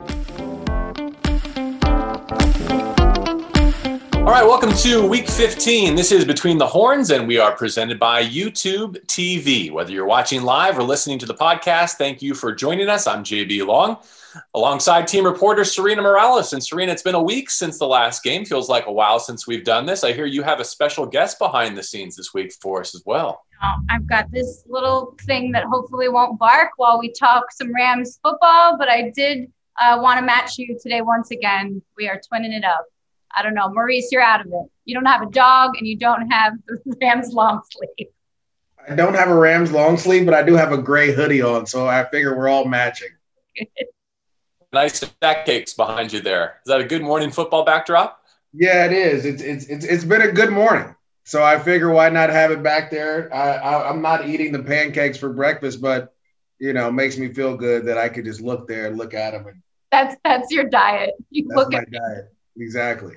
All right, welcome to week 15. This is Between the Horns, and we are presented by YouTube TV. Whether you're watching live or listening to the podcast, thank you for joining us. I'm JB Long, alongside team reporter Serena Morales. And Serena, it's been a week since the last game. Feels like a while since we've done this. I hear you have a special guest behind the scenes this week for us as well. I've got this little thing that hopefully won't bark while we talk some Rams football, but I did uh, want to match you today once again. We are twinning it up. I don't know. Maurice, you're out of it. You don't have a dog and you don't have the Rams long sleeve. I don't have a Rams long sleeve, but I do have a gray hoodie on. So I figure we're all matching. nice stack cakes behind you there. Is that a good morning football backdrop? Yeah, it is. It's, it's, it's, it's been a good morning. So I figure why not have it back there? I, I, I'm not eating the pancakes for breakfast, but you know, makes me feel good that I could just look there and look at them. And that's that's your diet. You that's look my at diet. Exactly.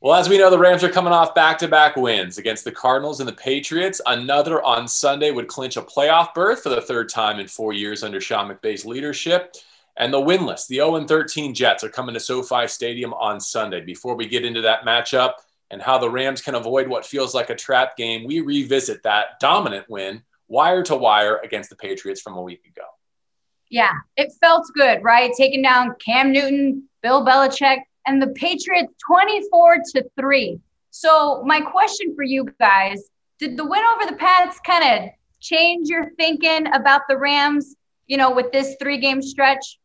Well, as we know, the Rams are coming off back to back wins against the Cardinals and the Patriots. Another on Sunday would clinch a playoff berth for the third time in four years under Sean McVay's leadership. And the winless, the 0 13 Jets, are coming to SoFi Stadium on Sunday. Before we get into that matchup and how the Rams can avoid what feels like a trap game, we revisit that dominant win, wire to wire, against the Patriots from a week ago. Yeah, it felt good, right? Taking down Cam Newton, Bill Belichick, and the Patriots 24 to 3. So, my question for you guys did the win over the Pats kind of change your thinking about the Rams, you know, with this three game stretch?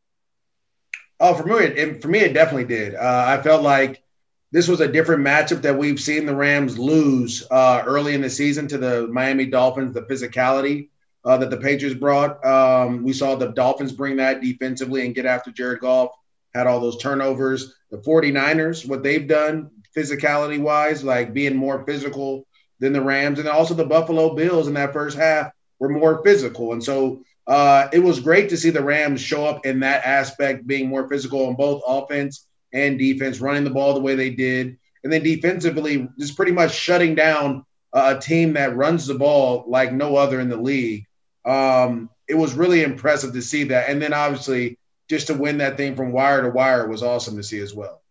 Oh, for me, it, for me, it definitely did. Uh, I felt like this was a different matchup that we've seen the Rams lose uh, early in the season to the Miami Dolphins, the physicality uh, that the Patriots brought. Um, we saw the Dolphins bring that defensively and get after Jared Goff, had all those turnovers. The 49ers, what they've done physicality wise, like being more physical than the Rams, and also the Buffalo Bills in that first half were more physical. And so uh, it was great to see the Rams show up in that aspect, being more physical on both offense and defense, running the ball the way they did. And then defensively, just pretty much shutting down a team that runs the ball like no other in the league. Um, it was really impressive to see that. And then obviously, just to win that thing from wire to wire was awesome to see as well.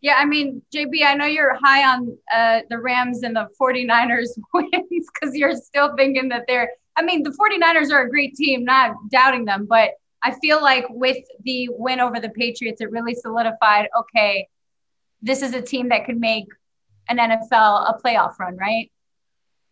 Yeah, I mean, JB, I know you're high on uh, the Rams and the 49ers wins because you're still thinking that they're, I mean, the 49ers are a great team, not doubting them, but I feel like with the win over the Patriots, it really solidified okay, this is a team that could make an NFL a playoff run, right?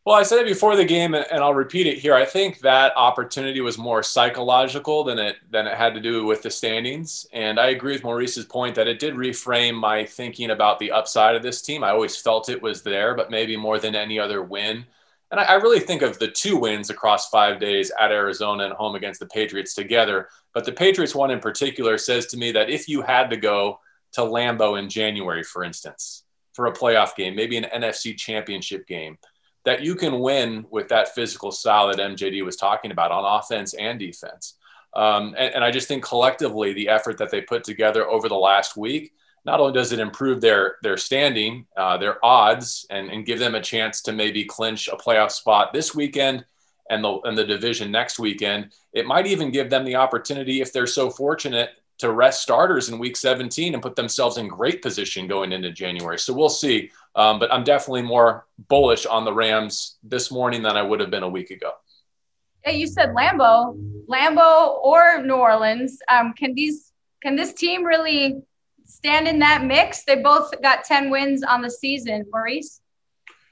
Well, I said it before the game, and I'll repeat it here. I think that opportunity was more psychological than it than it had to do with the standings. And I agree with Maurice's point that it did reframe my thinking about the upside of this team. I always felt it was there, but maybe more than any other win. And I, I really think of the two wins across five days at Arizona and home against the Patriots together. But the Patriots one in particular says to me that if you had to go to Lambeau in January, for instance, for a playoff game, maybe an NFC championship game that you can win with that physical style that MJD was talking about on offense and defense. Um, and, and, I just think collectively, the effort that they put together over the last week, not only does it improve their their standing, uh, their odds, and, and give them a chance to maybe clinch a playoff spot this weekend and the and the division next weekend. It might even give them the opportunity, if they're so fortunate, to rest starters in week 17 and put themselves in great position going into January. So we'll see. Um, but I'm definitely more bullish on the Rams this morning than I would have been a week ago. Hey, you said Lambeau, Lambeau or New Orleans. Um, can these can this team really stand in that mix? They both got 10 wins on the season, Maurice.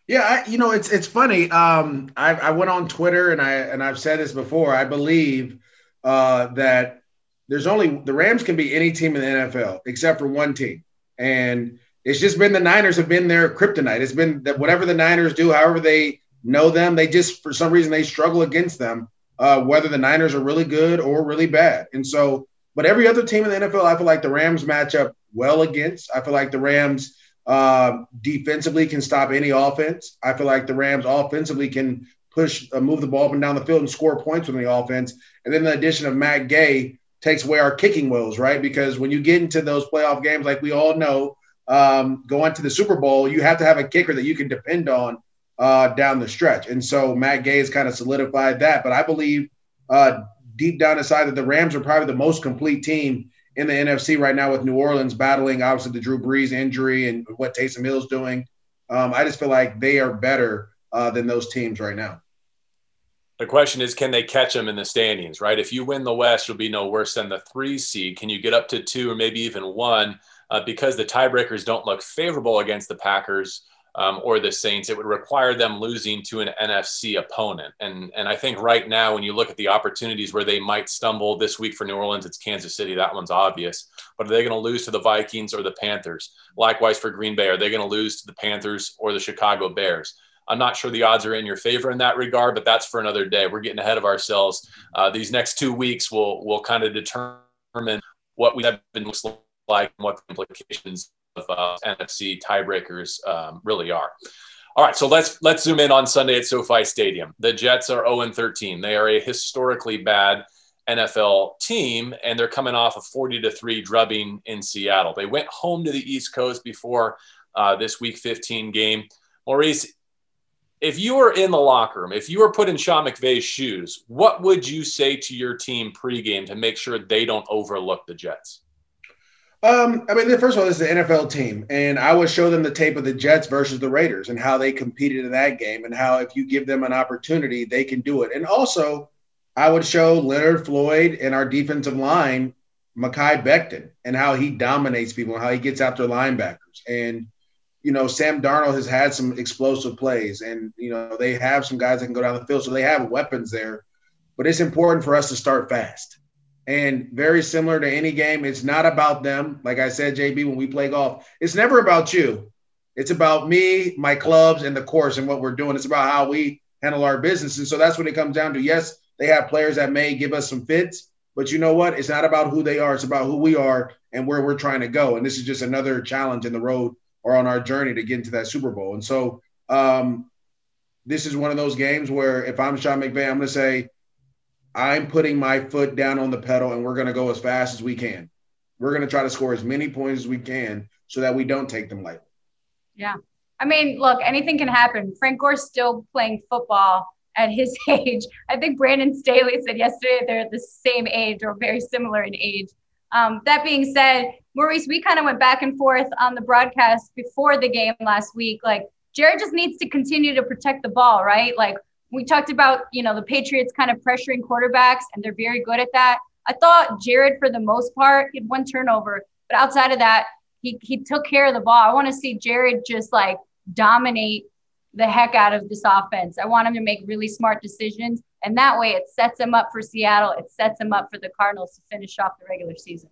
Yeah, I, you know it's it's funny. Um, I, I went on Twitter and I and I've said this before. I believe uh, that there's only the Rams can be any team in the NFL except for one team, and it's just been the Niners have been their kryptonite. It's been that whatever the Niners do, however they know them, they just for some reason they struggle against them, uh, whether the Niners are really good or really bad. And so, but every other team in the NFL, I feel like the Rams match up well against. I feel like the Rams uh, defensively can stop any offense. I feel like the Rams offensively can push, uh, move the ball up and down the field and score points with the offense. And then the addition of Matt Gay takes away our kicking woes, right? Because when you get into those playoff games, like we all know, um, going to the Super Bowl, you have to have a kicker that you can depend on uh, down the stretch. And so Matt Gay has kind of solidified that. But I believe uh, deep down inside that the Rams are probably the most complete team in the NFC right now with New Orleans battling obviously the Drew Brees injury and what Taysom Hill's doing. Um, I just feel like they are better uh, than those teams right now. The question is, can they catch them in the standings, right? If you win the West, you'll be no worse than the three seed. Can you get up to two or maybe even one? Uh, because the tiebreakers don't look favorable against the Packers um, or the Saints, it would require them losing to an NFC opponent. And, and I think right now, when you look at the opportunities where they might stumble this week for New Orleans, it's Kansas City. That one's obvious. But are they going to lose to the Vikings or the Panthers? Likewise for Green Bay, are they going to lose to the Panthers or the Chicago Bears? I'm not sure the odds are in your favor in that regard, but that's for another day. We're getting ahead of ourselves. Uh, these next two weeks will will kind of determine what we have been like what the implications of uh, NFC tiebreakers um, really are. All right, so let's let's zoom in on Sunday at SoFi Stadium. The Jets are 0 13. They are a historically bad NFL team, and they're coming off a 40 to three drubbing in Seattle. They went home to the East Coast before uh, this Week 15 game. Maurice, if you were in the locker room, if you were put in Sean McVay's shoes, what would you say to your team pregame to make sure they don't overlook the Jets? Um, I mean, first of all, this is an NFL team, and I would show them the tape of the Jets versus the Raiders and how they competed in that game, and how if you give them an opportunity, they can do it. And also, I would show Leonard Floyd and our defensive line, Mekhi Becton, and how he dominates people and how he gets after linebackers. And you know, Sam Darnold has had some explosive plays, and you know they have some guys that can go down the field, so they have weapons there. But it's important for us to start fast. And very similar to any game, it's not about them. Like I said, JB, when we play golf, it's never about you. It's about me, my clubs, and the course and what we're doing. It's about how we handle our business. And so that's what it comes down to. Yes, they have players that may give us some fits, but you know what? It's not about who they are. It's about who we are and where we're trying to go. And this is just another challenge in the road or on our journey to get into that Super Bowl. And so um, this is one of those games where if I'm Sean McVay, I'm going to say, I'm putting my foot down on the pedal and we're going to go as fast as we can. We're going to try to score as many points as we can so that we don't take them lightly. Yeah. I mean, look, anything can happen. Frank Gore's still playing football at his age. I think Brandon Staley said yesterday they're the same age or very similar in age. Um, that being said, Maurice, we kind of went back and forth on the broadcast before the game last week. Like Jared just needs to continue to protect the ball, right? Like we talked about, you know, the Patriots kind of pressuring quarterbacks, and they're very good at that. I thought Jared, for the most part, he had one turnover, but outside of that, he he took care of the ball. I want to see Jared just like dominate the heck out of this offense. I want him to make really smart decisions, and that way, it sets him up for Seattle. It sets him up for the Cardinals to finish off the regular season.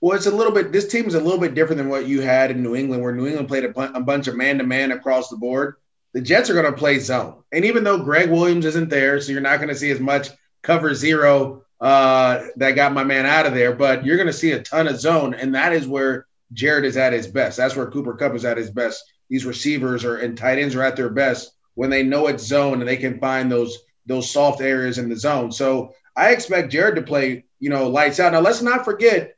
Well, it's a little bit. This team is a little bit different than what you had in New England, where New England played a, a bunch of man to man across the board. The Jets are going to play zone, and even though Gregg Williams isn't there, so you're not going to see as much cover zero uh, that got my man out of there, but you're going to see a ton of zone, and that is where Jared is at his best. That's where Cooper Kupp is at his best. These receivers are and tight ends are at their best when they know it's zone and they can find those those soft areas in the zone. So I expect Jared to play, you know, lights out. Now let's not forget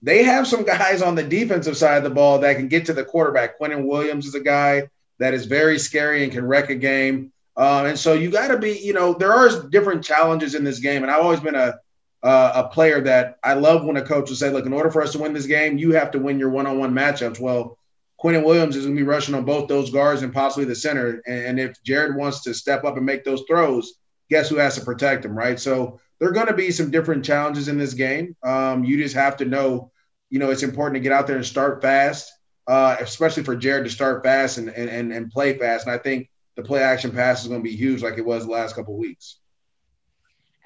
they have some guys on the defensive side of the ball that can get to the quarterback. Quinnen Williams is a guy that is very scary and can wreck a game. Uh, and so you got to be, you know, there are different challenges in this game. And I've always been a uh, a player that I love when a coach will say, look, in order for us to win this game, you have to win your one-on-one matchups. Well, Quinnen Williams is going to be rushing on both those guards and possibly the center. And, and if Jared wants to step up and make those throws, guess who has to protect him, right? So there are going to be some different challenges in this game. Um, you just have to know, you know, it's important to get out there and start fast, uh, especially for Jared to start fast and, and, and and play fast. And I think the play action pass is going to be huge like it was the last couple weeks.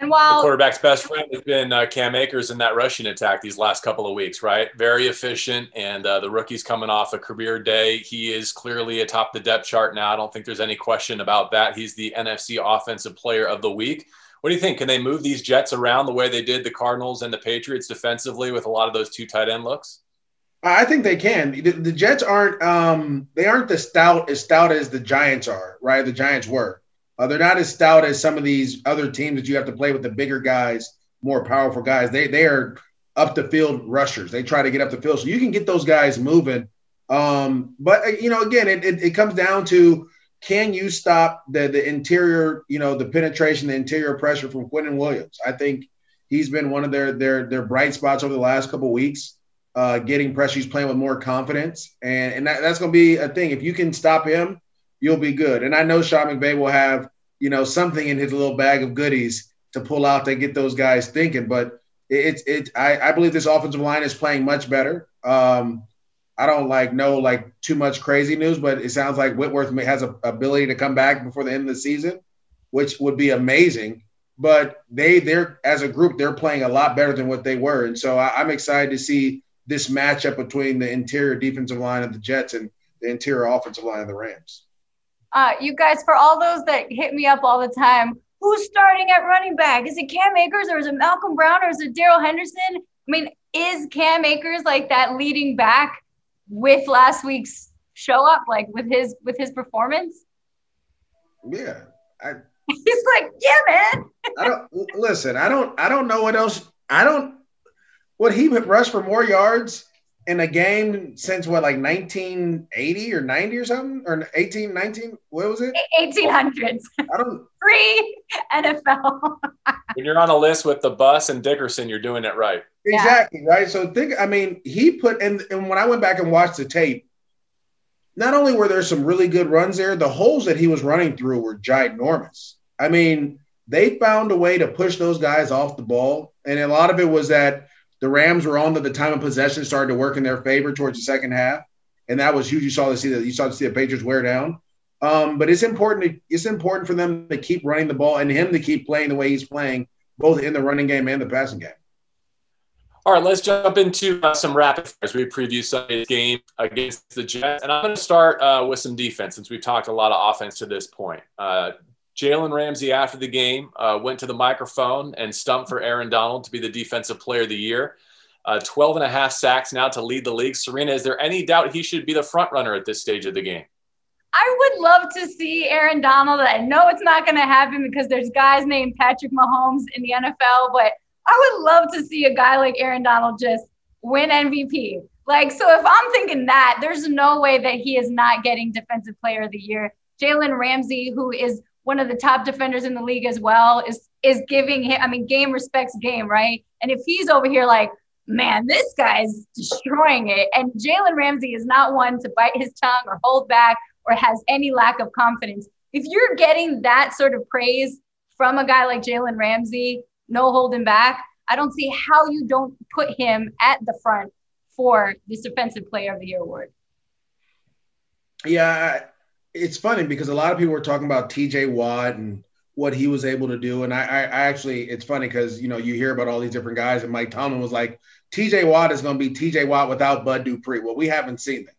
And while the quarterback's best friend has been uh, Cam Akers in that rushing attack these last couple of weeks, right? Very efficient, and uh, the rookie's coming off a career day. He is clearly atop the depth chart now. I don't think there's any question about that. He's the NFC Offensive Player of the Week. What do you think? Can they move these Jets around the way they did the Cardinals and the Patriots defensively with a lot of those two tight end looks? I think they can. The, the Jets aren't um, they aren't the stout as stout as the Giants are, right? The Giants were. Uh, they're not as stout as some of these other teams that you have to play with the bigger guys, more powerful guys. They they are up the field rushers. They try to get up the field, so you can get those guys moving. Um, but uh, you know, again, it, it, it comes down to can you stop the the interior, you know, the penetration, the interior pressure from Quinnen Williams? I think He's been one of their their their bright spots over the last couple weeks. Uh, getting pressure, he's playing with more confidence, and and that, that's going to be a thing. If you can stop him, you'll be good. And I know Sean McVay will have you know something in his little bag of goodies to pull out to get those guys thinking. But it's it, it I, I believe this offensive line is playing much better. Um, I don't like know like too much crazy news, but it sounds like Whitworth has a ability to come back before the end of the season, which would be amazing. But they they're as a group they're playing a lot better than what they were, and so I, I'm excited to see this matchup between the interior defensive line of the Jets and the interior offensive line of the Rams. Uh, you guys, for all those that hit me up all the time, who's starting at running back? Is it Cam Akers or is it Malcolm Brown or is it Darrell Henderson? I mean, is Cam Akers like that leading back with last week's show up, like with his with his performance? Yeah, I, he's like, yeah, man. I don't listen. I don't. I don't know what else. I don't. Would he rush for more yards in a game since what, like 1980 or 90 or something, or 18, 19? What was it? 1800s. I don't. Free NFL. when you're on a list with the bus and Dickerson, you're doing it right. Exactly yeah. right. So think. I mean, he put and and when I went back and watched the tape, not only were there some really good runs there, the holes that he was running through were ginormous. I mean, they found a way to push those guys off the ball, and a lot of it was that the Rams were on that the time of possession started to work in their favor towards the second half, and that was huge. You saw to see that you saw to see the Patriots wear down. Um, but it's important. To, it's important for them to keep running the ball and him to keep playing the way he's playing, both in the running game and the passing game. All right, let's jump into uh, some rapid fires. We preview Sunday's game against the Jets, and I'm going to start uh, with some defense since we've talked a lot of offense to this point. Uh, Jalen Ramsey, after the game, uh, went to the microphone and stumped for Aaron Donald to be the Defensive Player of the Year. Uh, 12 and a half sacks now to lead the league. Serena, is there any doubt he should be the front runner at this stage of the game? I would love to see Aaron Donald. I know it's not going to happen because there's guys named Patrick Mahomes in the NFL, but I would love to see a guy like Aaron Donald just win MVP. Like, so if I'm thinking that, there's no way that he is not getting Defensive Player of the Year. Jalen Ramsey, who is one of the top defenders in the league as well, is is giving him. I mean, game respects game, right? And if he's over here like, man, this guy's destroying it, and Jalen Ramsey is not one to bite his tongue or hold back or has any lack of confidence. If you're getting that sort of praise from a guy like Jalen Ramsey, no holding back, I don't see how you don't put him at the front for this Defensive Player of the Year award. Yeah, it's funny because a lot of people were talking about TJ Watt and what he was able to do. And I, I, I actually, it's funny because, you know, you hear about all these different guys and Mike Tomlin was like, TJ Watt is going to be TJ Watt without Bud Dupree. Well, we haven't seen that.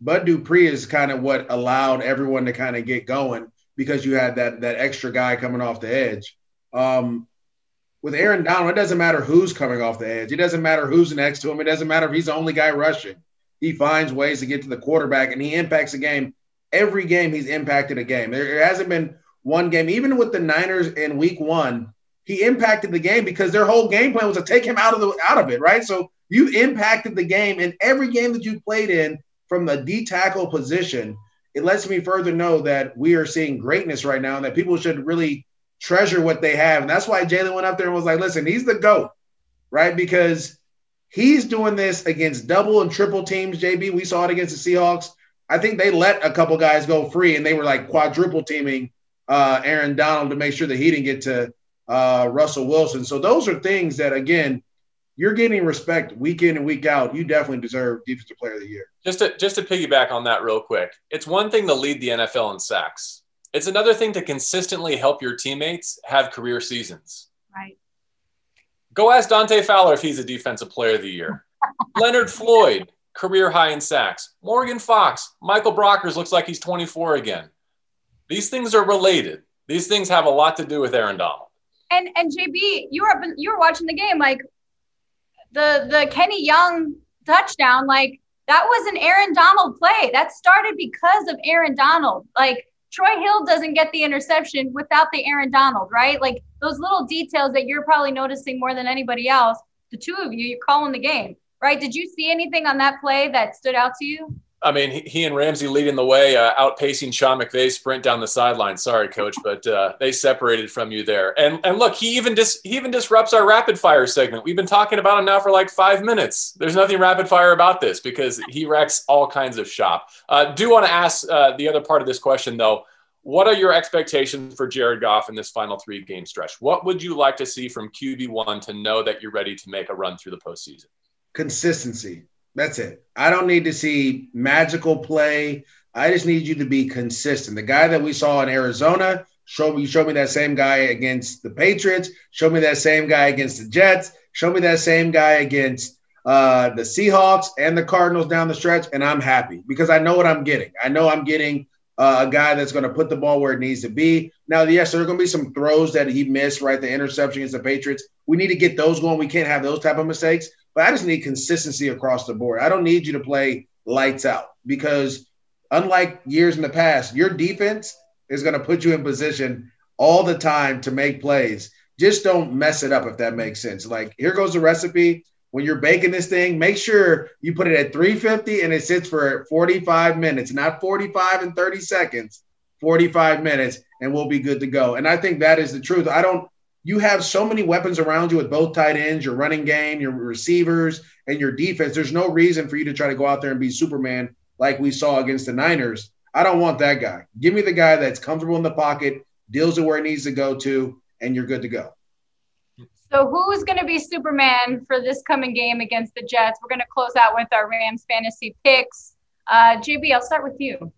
Bud Dupree is kind of what allowed everyone to kind of get going because you had that, that extra guy coming off the edge. Um, with Aaron Donald, it doesn't matter who's coming off the edge. It doesn't matter who's next to him. It doesn't matter if he's the only guy rushing. He finds ways to get to the quarterback and he impacts the game every game he's impacted a game. There hasn't been one game, even with the Niners in week one, he impacted the game because their whole game plan was to take him out of the out of it, right? So you impacted the game in every game that you played in from the D tackle position. It lets me further know that we are seeing greatness right now and that people should really treasure what they have. And that's why Jalen went up there and was like, listen, he's the GOAT, right? Because he's doing this against double and triple teams, JB. We saw it against the Seahawks. I think they let a couple guys go free and they were like quadruple teaming uh, Aaron Donald to make sure that he didn't get to uh, Russell Wilson. So those are things that, again, you're getting respect week in and week out. You definitely deserve Defensive Player of the Year. Just to just to piggyback on that real quick, it's one thing to lead the NFL in sacks. It's another thing to consistently help your teammates have career seasons. Right. Go ask Dante Fowler if he's a Defensive Player of the Year. Leonard Floyd, career high in sacks. Morgan Fox, Michael Brockers looks like he's 24 again. These things are related. These things have a lot to do with Aaron Donald. And and JB, you were you were watching the game like the the Kenny Young touchdown like that was an Aaron Donald play. That started because of Aaron Donald. Like Troy Hill doesn't get the interception without the Aaron Donald, right? Like those little details that you're probably noticing more than anybody else. The two of you, you're calling the game right? Did you see anything on that play that stood out to you? I mean, he and Ramsey leading the way, uh, outpacing Sean McVay's sprint down the sideline. Sorry, coach, but uh, they separated from you there. And and look, he even dis- he even disrupts our rapid fire segment. We've been talking about him now for like five minutes. There's nothing rapid fire about this because he wrecks all kinds of shop. Uh, do want to ask uh, the other part of this question though. What are your expectations for Jared Goff in this final three game stretch? What would you like to see from QB one to know that you're ready to make a run through the postseason? Consistency that's it. I don't need to see magical play. I just need you to be consistent. The guy that we saw in Arizona, show me, show me that same guy against the Patriots. Show me that same guy against the Jets. Show me that same guy against uh, the Seahawks and the Cardinals down the stretch, and I'm happy because I know what I'm getting. I know I'm getting uh, a guy that's going to put the ball where it needs to be. Now, yes, there are going to be some throws that he missed, right? The interception against the Patriots. We need to get those going. We can't have those type of mistakes. But I just need consistency across the board. I don't need you to play lights out because unlike years in the past, your defense is going to put you in position all the time to make plays. Just don't mess it up if that makes sense. Like here goes the recipe. When you're baking this thing, make sure you put it at 350 and it sits for 45 minutes, not 45 and 30 seconds, 45 minutes, and we'll be good to go. And I think that is the truth. I don't you have so many weapons around you with both tight ends, your running game, your receivers, and your defense. There's no reason for you to try to go out there and be Superman like we saw against the Niners. I don't want that guy. Give me the guy that's comfortable in the pocket, deals it where it needs to go to, and you're good to go. So, who's going to be Superman for this coming game against the Jets? We're going to close out with our Rams fantasy picks. Uh, JB, I'll start with you.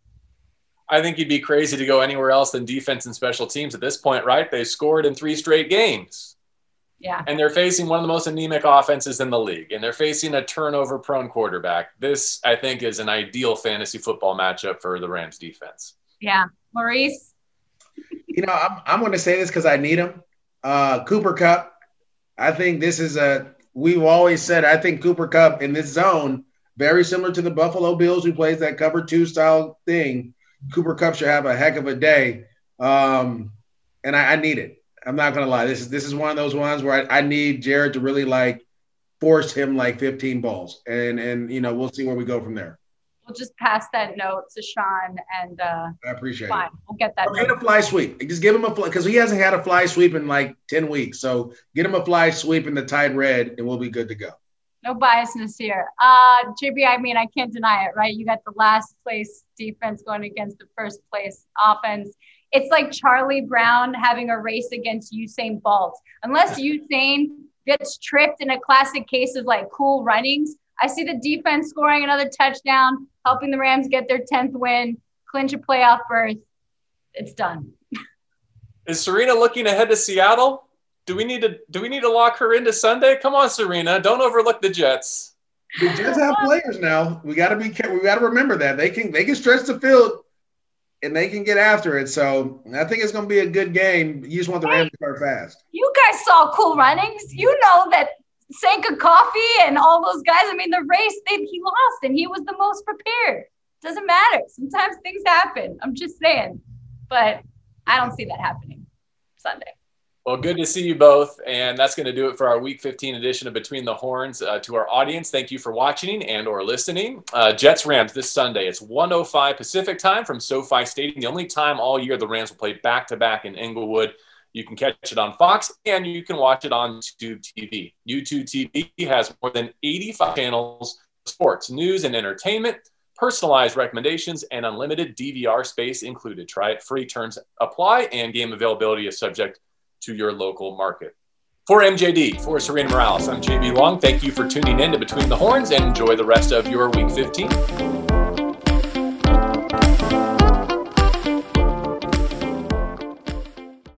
I think you'd be crazy to go anywhere else than defense and special teams at this point, right? They scored in three straight games. Yeah. And they're facing one of the most anemic offenses in the league, and they're facing a turnover prone quarterback. This, I think, is an ideal fantasy football matchup for the Rams defense. Yeah. Maurice? You know, I'm, I'm going to say this because I need him. Uh, Cooper Kupp, I think this is a, we've always said, I think Cooper Kupp in this zone, very similar to the Buffalo Bills who plays that cover two style thing Cooper Kupp should have a heck of a day. Um, and I, I, need it. I'm not gonna lie. This is this is one of those ones where I, I, need Jared to really like force him like 15 balls, and and you know we'll see where we go from there. We'll just pass that note to Sean, and uh, I appreciate fine. it. We'll get that. Get a fly sweep. Just give him a fly because he hasn't had a fly sweep in like 10 weeks. So get him a fly sweep in the tight red, and we'll be good to go no biasness here. Uh, JB, I mean, I can't deny it, right? You got the last place defense going against the first place offense. It's like Charlie Brown having a race against Usain Bolt. Unless Usain gets tripped in a classic case of like cool runnings, I see the defense scoring another touchdown, helping the Rams get their 10th win, clinch a playoff berth. It's done. Is Serena looking ahead to Seattle? Do we need to do we need to lock her into Sunday? Come on, Serena, don't overlook the Jets. The Jets have players now. We got to be we got to remember that they can they can stretch the field and they can get after it. So I think it's going to be a good game. You just want the Rams to start fast. You guys saw cool runnings. You know that Sanka Coffie and all those guys. I mean, the race they, he lost and he was the most prepared. Doesn't matter. Sometimes things happen. I'm just saying, but I don't see that happening Sunday. Well, good to see you both. And that's going to do it for our week 15 edition of Between the Horns. Uh, to our audience, thank you for watching and or listening. Uh, Jets Rams this Sunday. It's 105 Pacific time from SoFi Stadium. The only time all year the Rams will play back to back in Inglewood. You can catch it on Fox and you can watch it on YouTube TV. YouTube TV has more than 85 channels, sports, news, and entertainment, personalized recommendations, and unlimited DVR space included. Try it free. Terms apply and game availability is subject to your local market. For MJD, for Serena Morales, I'm JB Long. Thank you for tuning in to Between the Horns and enjoy the rest of your week 15.